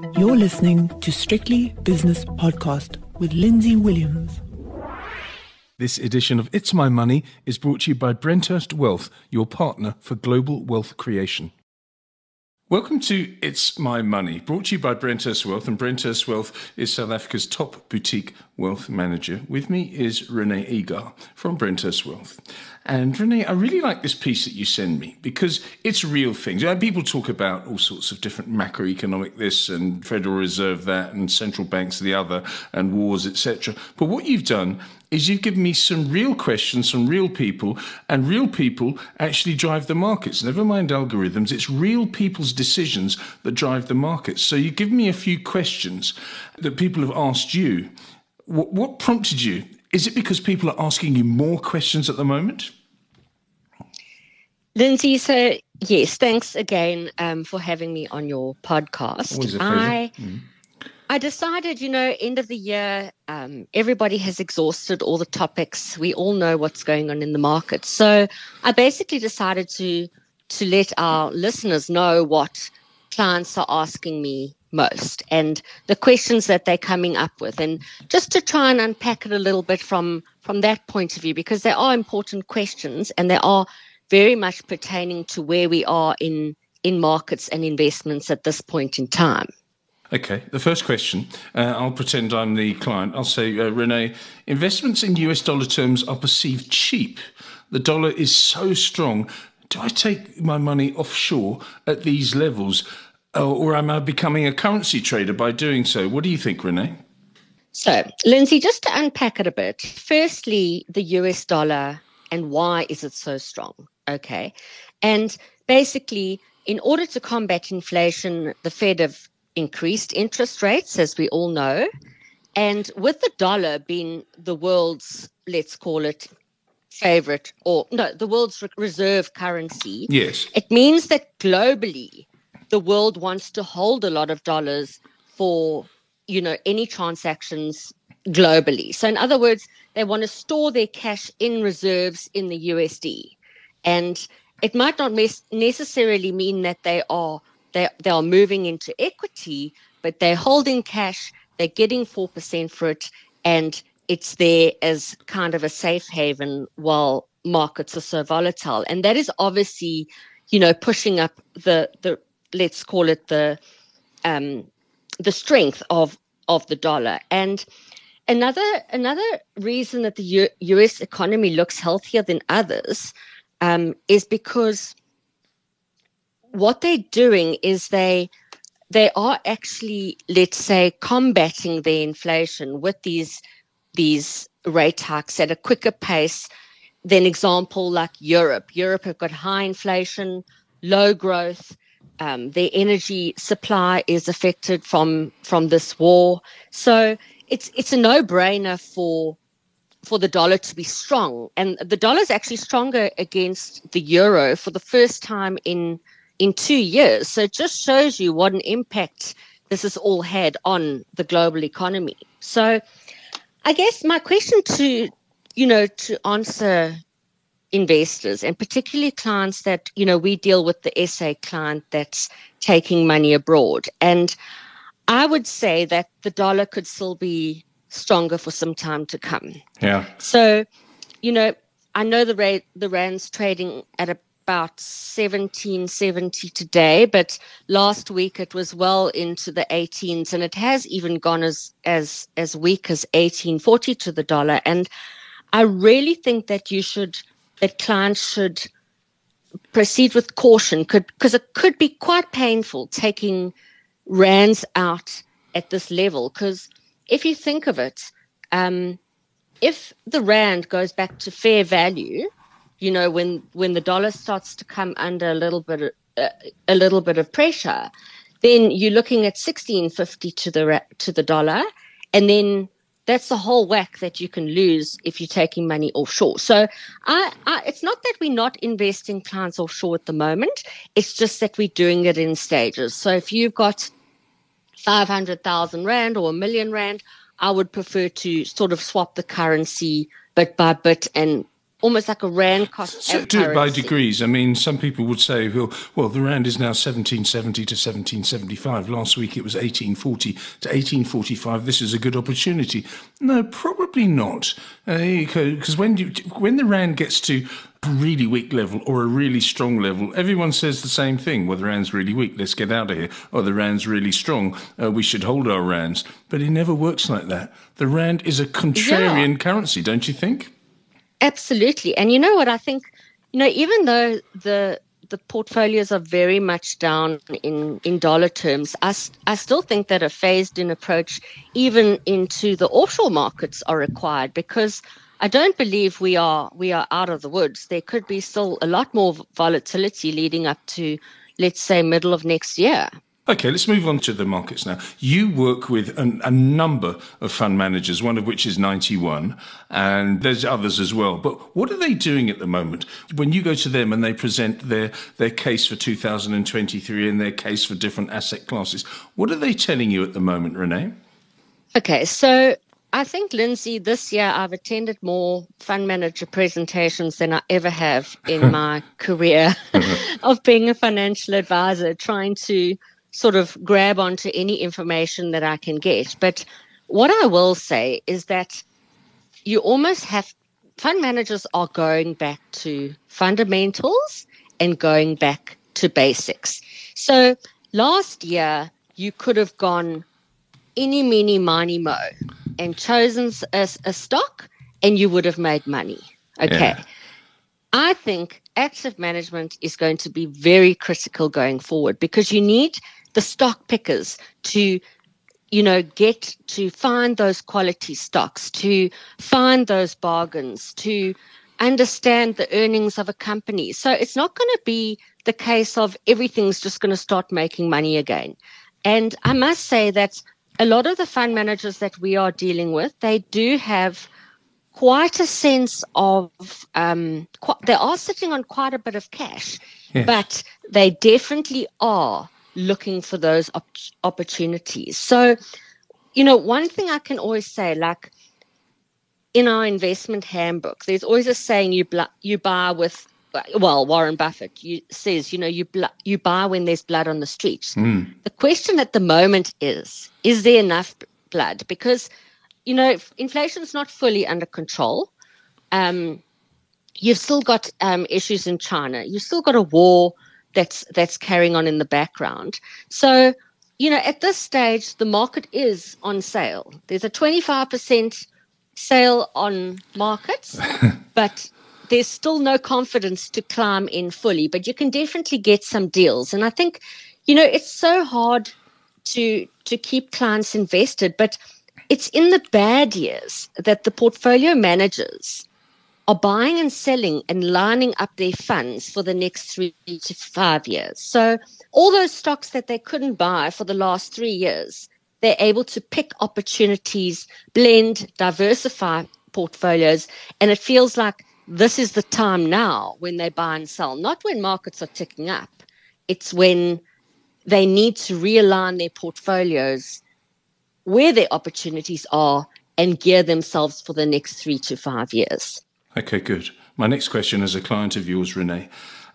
You're listening to Strictly Business Podcast with Lindsay Williams. This edition of It's My Money is brought to you by Brenthurst Wealth, your partner for global wealth creation. Welcome to It's My Money, brought to you by Brenthurst Wealth. And Brenthurst Wealth is South Africa's top boutique wealth manager. With me is Renee Egar from Brenthurst Wealth. And Renee, I really like this piece that you send me because it's real things. You know, people talk about all sorts of different macroeconomic this and Federal Reserve that and central banks the other and wars, etc. But what you've done is you've given me some real questions from real people, and real people actually drive the markets. Never mind algorithms, it's real people's decisions that drive the markets. So you give me a few questions that people have asked you. What, what prompted you? Is it because people are asking you more questions at the moment? Lindsay, so yes, thanks again um, for having me on your podcast. Always a pleasure. I, mm. I decided, you know, end of the year, um, everybody has exhausted all the topics. We all know what's going on in the market. So I basically decided to to let our listeners know what clients are asking me most and the questions that they're coming up with and just to try and unpack it a little bit from from that point of view because there are important questions and there are very much pertaining to where we are in in markets and investments at this point in time Okay, the first question. Uh, I'll pretend I'm the client. I'll say, uh, Renee, investments in US dollar terms are perceived cheap. The dollar is so strong. Do I take my money offshore at these levels, or, uh, or am I becoming a currency trader by doing so? What do you think, Renee? So, Lindsay, just to unpack it a bit, firstly, the US dollar and why is it so strong? Okay. And basically, in order to combat inflation, the Fed have increased interest rates, as we all know. And with the dollar being the world's, let's call it, favorite, or no, the world's reserve currency, yes, it means that globally, the world wants to hold a lot of dollars for, you know, any transactions globally. So, in other words, they want to store their cash in reserves in the USD. And it might not necessarily mean that they are they, they are moving into equity, but they're holding cash, they're getting 4% for it, and it's there as kind of a safe haven while markets are so volatile. And that is obviously, you know, pushing up the, the let's call it the, um, the strength of, of the dollar. And another, another reason that the U- US economy looks healthier than others um, is because what they're doing is they they are actually, let's say, combating the inflation with these these rate hikes at a quicker pace than example like Europe. Europe have got high inflation, low growth. Um, their energy supply is affected from from this war. So it's it's a no brainer for for the dollar to be strong, and the dollar is actually stronger against the euro for the first time in in two years. So it just shows you what an impact this has all had on the global economy. So I guess my question to, you know, to answer investors and particularly clients that, you know, we deal with the SA client that's taking money abroad. And I would say that the dollar could still be stronger for some time to come. Yeah. So, you know, I know the rate the rand's trading at about 1770 today, but last week it was well into the 18s, and it has even gone as as as weak as 1840 to the dollar. And I really think that you should that clients should proceed with caution, could because it could be quite painful taking rands out at this level. Because if you think of it, um, if the rand goes back to fair value you know when when the dollar starts to come under a little bit of, uh, a little bit of pressure then you're looking at 1650 to the to the dollar and then that's the whole whack that you can lose if you're taking money offshore. So I, I, it's not that we're not investing clients offshore at the moment. It's just that we're doing it in stages. So if you've got 500,000 Rand or a million Rand, I would prefer to sort of swap the currency bit by bit and almost like a rand cost. So do it by degrees. I mean, some people would say, well, well, the rand is now 1770 to 1775. Last week it was 1840 to 1845. This is a good opportunity. No, probably not, because uh, when you when the rand gets to really weak level or a really strong level, everyone says the same thing. Well, the rand's really weak. Let's get out of here. Or the rand's really strong. Uh, we should hold our rands. But it never works like that. The rand is a contrarian yeah. currency, don't you think? Absolutely. And you know what? I think, you know, even though the the portfolios are very much down in, in dollar terms, I, I still think that a phased in approach, even into the offshore markets, are required because I don't believe we are we are out of the woods. There could be still a lot more volatility leading up to, let's say, middle of next year. Okay, let's move on to the markets now. You work with an, a number of fund managers, one of which is Ninety One, and there's others as well. But what are they doing at the moment? When you go to them and they present their, their case for 2023 and their case for different asset classes, what are they telling you at the moment, Renee? Okay, so I think, Lindsay, this year I've attended more fund manager presentations than I ever have in my career mm-hmm. of being a financial advisor, trying to sort of grab onto any information that I can get. But what I will say is that you almost have fund managers are going back to fundamentals and going back to basics. So last year, you could have gone any, mini, miny, mo and chosen a, a stock and you would have made money. Okay. Yeah. I think active management is going to be very critical going forward because you need the stock pickers to you know get to find those quality stocks to find those bargains to understand the earnings of a company so it's not going to be the case of everything's just going to start making money again and i must say that a lot of the fund managers that we are dealing with they do have quite a sense of um, qu- they are sitting on quite a bit of cash yes. but they definitely are looking for those op- opportunities. So, you know, one thing I can always say, like in our investment handbook, there's always a saying you bl- you buy with well, Warren Buffett you, says, you know, you bl- you buy when there's blood on the streets. Mm. The question at the moment is, is there enough blood? Because, you know, inflation's not fully under control. Um, you've still got um, issues in China. You've still got a war that's that's carrying on in the background. So, you know, at this stage, the market is on sale. There's a 25% sale on markets, but there's still no confidence to climb in fully. But you can definitely get some deals. And I think, you know, it's so hard to to keep clients invested, but it's in the bad years that the portfolio managers are buying and selling and lining up their funds for the next three to five years. So, all those stocks that they couldn't buy for the last three years, they're able to pick opportunities, blend, diversify portfolios. And it feels like this is the time now when they buy and sell, not when markets are ticking up. It's when they need to realign their portfolios where their opportunities are and gear themselves for the next three to five years. Okay, good. My next question is a client of yours, Renee,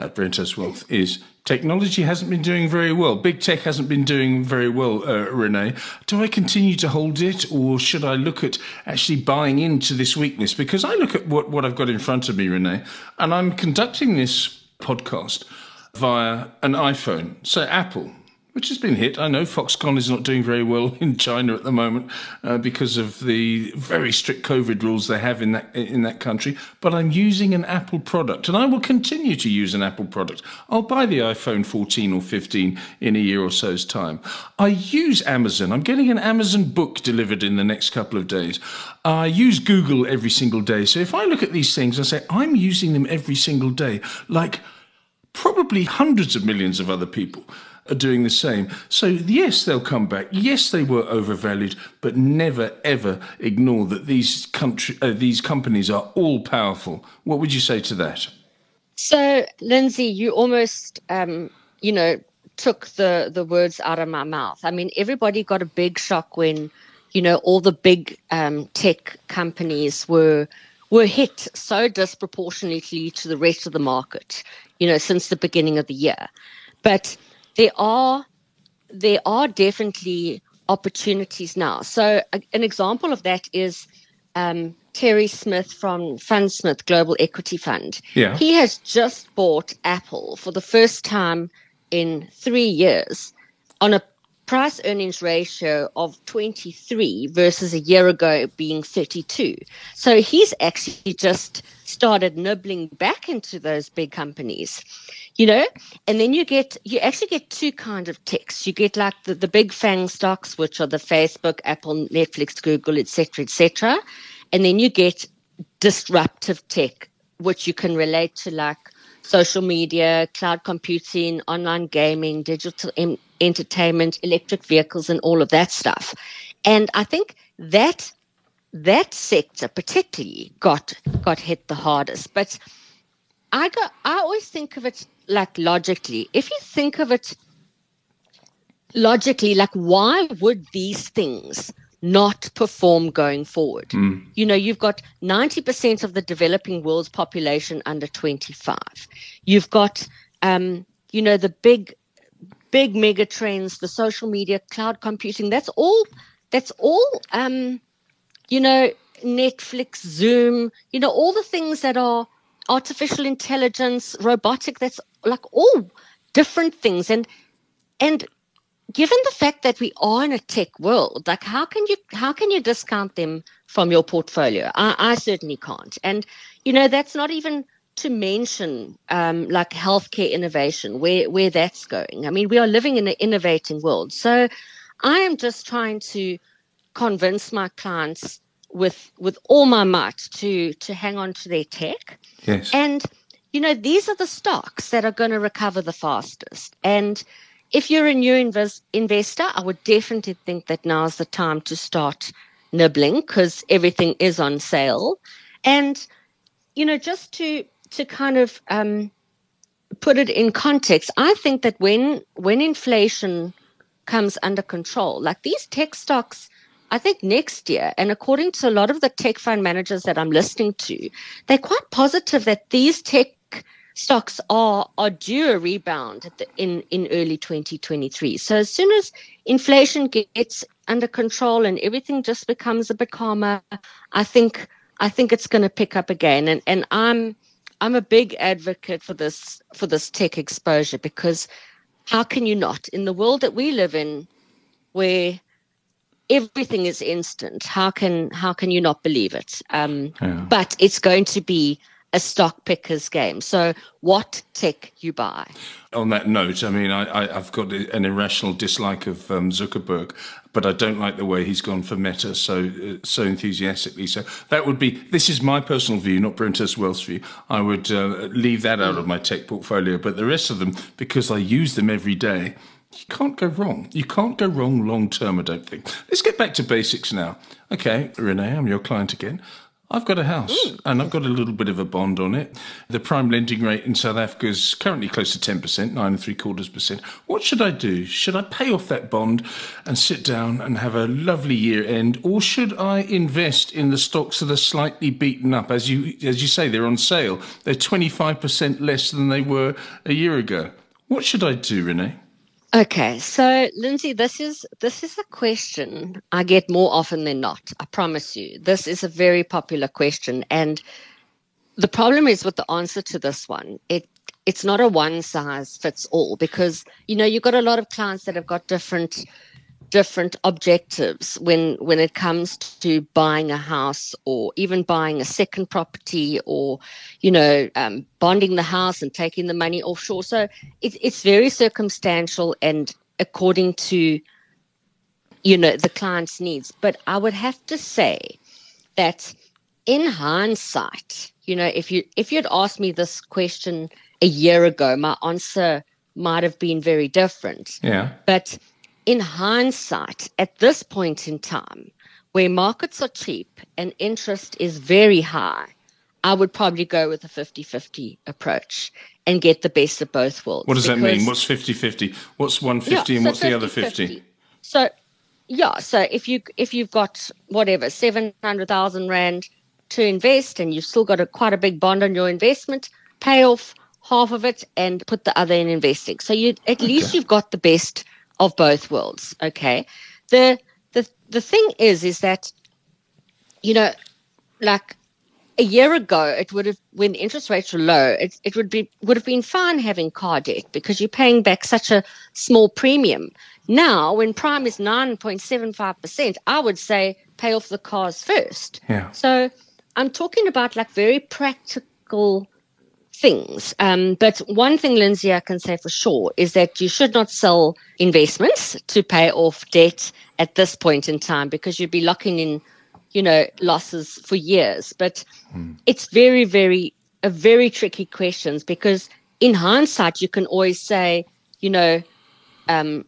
at Brenthurst Wealth, is technology hasn't been doing very well. Big tech hasn't been doing very well, uh, Renee. Do I continue to hold it or should I look at actually buying into this weakness? Because I look at what, what I've got in front of me, Renee, and I'm conducting this podcast via an iPhone. So, Apple, which has been hit. I know Foxconn is not doing very well in China at the moment uh, because of the very strict COVID rules they have in that in that country. But I'm using an Apple product, and I will continue to use an Apple product. I'll buy the iPhone 14 or 15 in a year or so's time. I use Amazon. I'm getting an Amazon book delivered in the next couple of days. I use Google every single day. So if I look at these things and say I'm using them every single day, like probably hundreds of millions of other people are doing the same. So, yes, they'll come back. Yes, they were overvalued, but never ever ignore that these country, uh, these companies are all powerful. What would you say to that? So, Lindsay, you almost, um, you know, took the the words out of my mouth. I mean, everybody got a big shock when, you know, all the big um, tech companies were were hit so disproportionately to the rest of the market, you know, since the beginning of the year. But there are there are definitely opportunities now. So a, an example of that is um, Terry Smith from Fundsmith Global Equity Fund. Yeah. He has just bought Apple for the first time in three years on a price earnings ratio of 23 versus a year ago being 32. So he's actually just started nibbling back into those big companies, you know, and then you get, you actually get two kinds of techs. You get like the, the big FAANG stocks, which are the Facebook, Apple, Netflix, Google, etc., etc. And then you get disruptive tech, which you can relate to like social media, cloud computing, online gaming, digital entertainment, electric vehicles, and all of that stuff. And I think that that sector particularly got got hit the hardest. But I got I always think of it like logically. If you think of it logically, like why would these things not perform going forward? Mm. You know, you've got 90% of the developing world's population under 25. You've got um, you know, the big big mega trends, the social media, cloud computing, that's all that's all um, you know, Netflix, Zoom, you know, all the things that are artificial intelligence, robotic, that's like all different things. And and given the fact that we are in a tech world, like how can you how can you discount them from your portfolio? I, I certainly can't. And you know, that's not even to mention um, like healthcare innovation, where where that's going. I mean, we are living in an innovating world. So I am just trying to convince my clients with with all my might to to hang on to their tech. Yes. And you know, these are the stocks that are going to recover the fastest. And if you're a new invest- investor, I would definitely think that now's the time to start nibbling because everything is on sale. And you know, just to to kind of um, put it in context, I think that when when inflation comes under control, like these tech stocks, I think next year, and according to a lot of the tech fund managers that I'm listening to, they're quite positive that these tech stocks are are due a rebound the, in in early 2023. So as soon as inflation gets under control and everything just becomes a bit calmer, I think I think it's going to pick up again. And and I'm I'm a big advocate for this for this tech exposure because how can you not in the world that we live in where everything is instant how can how can you not believe it um, Yeah. but it's going to be a stock picker's game so what tech you buy On that note, I mean, I, I've got an irrational dislike of um, Zuckerberg, but I don't like the way he's gone for Meta so uh, so enthusiastically. So that would be. This is my personal view, not Brenthurst Wealth's view. I would uh, leave that out of my tech portfolio, but the rest of them, because I use them every day, you can't go wrong. You can't go wrong long term. I don't think. Let's get back to basics now. Okay, Renee, I'm your client again. I've got a house mm. and I've got a little bit of a bond on it. The prime lending rate in South Africa is currently close to 10%, nine and three quarters percent. What should I do? Should I pay off that bond and sit down and have a lovely year end, or should I invest in the stocks that are slightly beaten up? As you, as you say, they're on sale. They're 25% less than they were a year ago. What should I do, Renee? Okay, so Lindsay, this is this is a question I get more often than not. I promise you, this is a very popular question, and the problem is with the answer to this one. It it's not a one size fits all because you know you've got a lot of clients that have got different different objectives when when it comes to buying a house or even buying a second property or you know um, bonding the house and taking the money offshore. So it, it's very circumstantial and according to you know the client's needs. But i would have to say that in hindsight you know if you if you'd asked me this question a year ago my answer might have been very different. Yeah. but in hindsight, at this point in time, where markets are cheap and interest is very high, I would probably go with a 50 50 approach and get the best of both worlds. What does that mean? What's 50 50? What's 150 and so what's the other 50-50. 50? So, yeah, so if you if you've got whatever seven hundred thousand rand, to invest and you've still got a quite a big bond on your investment, pay off half of it and put the other in investing. So you at okay. least you've got the best of both worlds. Okay. The the the thing is is that you know, like a year ago it would have when interest rates were low, it, it would be would have been fine having car debt because you're paying back such a small premium. Now when prime is nine point seven five percent, I would say pay off the cars first. Yeah. So I'm talking about like very practical things. Um, but one thing, Lindsay, I can say for sure is that you should not sell investments to pay off debt at this point in time because you'd be locking in, you know, losses for years. But mm. it's very, very, a very tricky questions because in hindsight, you can always say, you know, um,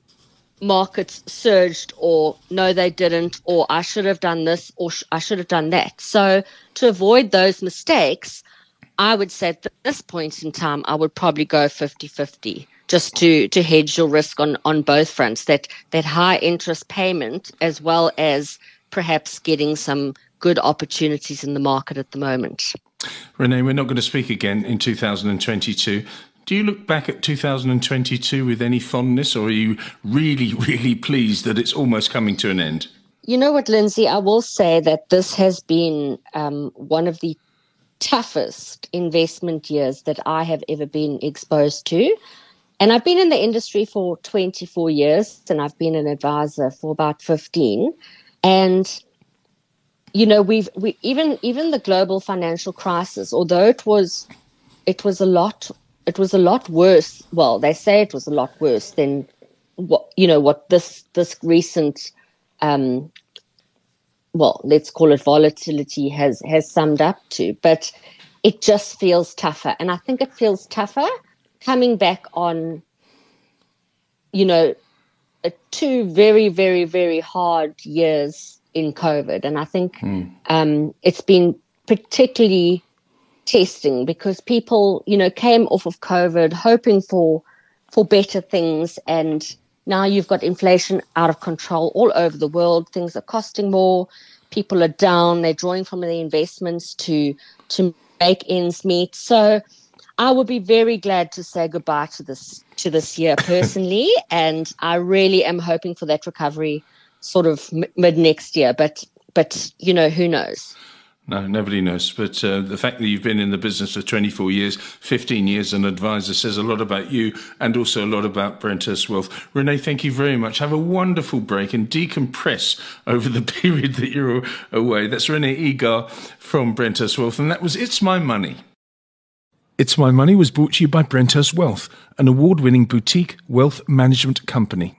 markets surged or no they didn't or i should have done this or sh- i should have done that so to avoid those mistakes I would say at this point in time, I would probably go 50 50 just to, to hedge your risk on, on both fronts that, that high interest payment as well as perhaps getting some good opportunities in the market at the moment. Renee, we're not going to speak again in 2022. Do you look back at 2022 with any fondness, or are you really, really pleased that it's almost coming to an end? You know what, Lindsay? I will say that this has been um, one of the toughest investment years that I have ever been exposed to. And I've been in the industry for 24 years and I've been an advisor for about 15. And you know, we've we even even the global financial crisis, although it was it was a lot it was a lot worse. Well, they say it was a lot worse than what you know what this this recent um, well, let's call it volatility has has summed up to, but it just feels tougher. And I think it feels tougher coming back on, you know, two very, very, very hard years in COVID. And I think mm. um, it's been particularly testing because people, you know, came off of COVID hoping for for better things and now you've got inflation out of control all over the world. Things are costing more. People are down. They're drawing from the investments to to make ends meet. So I would be very glad to say goodbye to this to this year personally, and I really am hoping for that recovery sort of mid next year. But but you know who knows. No, nobody knows. But uh, the fact that you've been in the business for 24 years, 15 years an advisor says a lot about you and also a lot about Brenthurst Wealth. Renee, thank you very much. Have a wonderful break and decompress over the period that you're away. That's Renee Egar from Brenthurst Wealth. And that was It's My Money. It's My Money was brought to you by Brenthurst Wealth, an award winning boutique wealth management company.